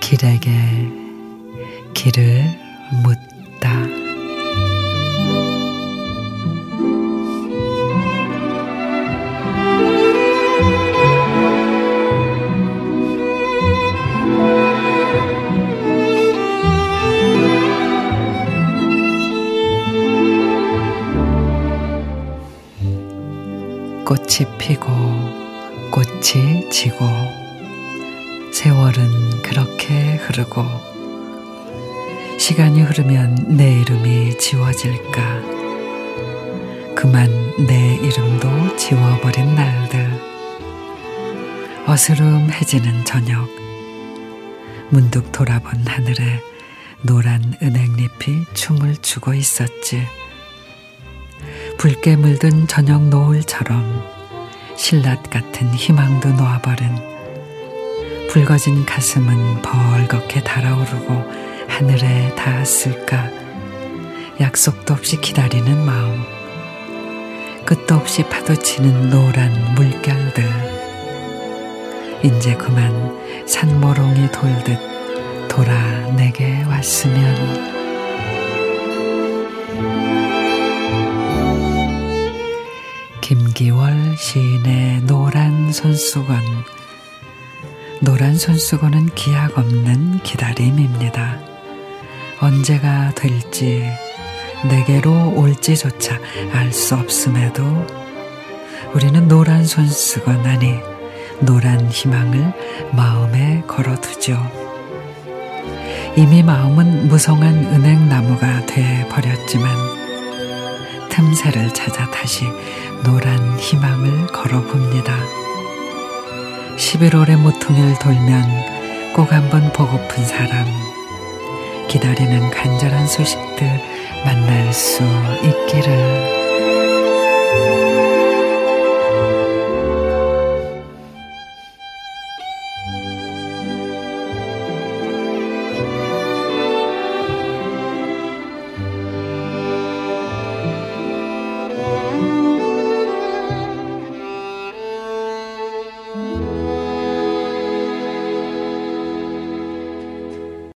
길에게 길을 묻 꽃이 피고 꽃이 지고 세월은 그렇게 흐르고 시간이 흐르면 내 이름이 지워질까? 그만 내 이름도 지워버린 날들. 어스름해지는 저녁. 문득 돌아본 하늘에 노란 은행잎이 춤을 추고 있었지 붉게 물든 저녁 노을처럼 신랏 같은 희망도 놓아버린 붉어진 가슴은 벌겋게 달아오르고 하늘에 닿았을까? 약속도 없이 기다리는 마음 끝도 없이 파도치는 노란 물결들. 이제 그만 산모롱이 돌듯 돌아 내게 왔으면 김기월 시인의 노란 손수건 노란 손수건은 기약 없는 기다림입니다. 언제가 될지 내게로 올지조차 알 수 없음에도 우리는 노란 손수건 아니 노란 희망을 마음에 걸어두죠. 이미 마음은 무성한 은행나무가 돼 버렸지만 틈새를 찾아 다시 노란 희망을 걸어봅니다. 11월의 모퉁이를 돌면 꼭 한번 보고픈 사람, 기다리는 간절한 소식들 만날 수 있기를.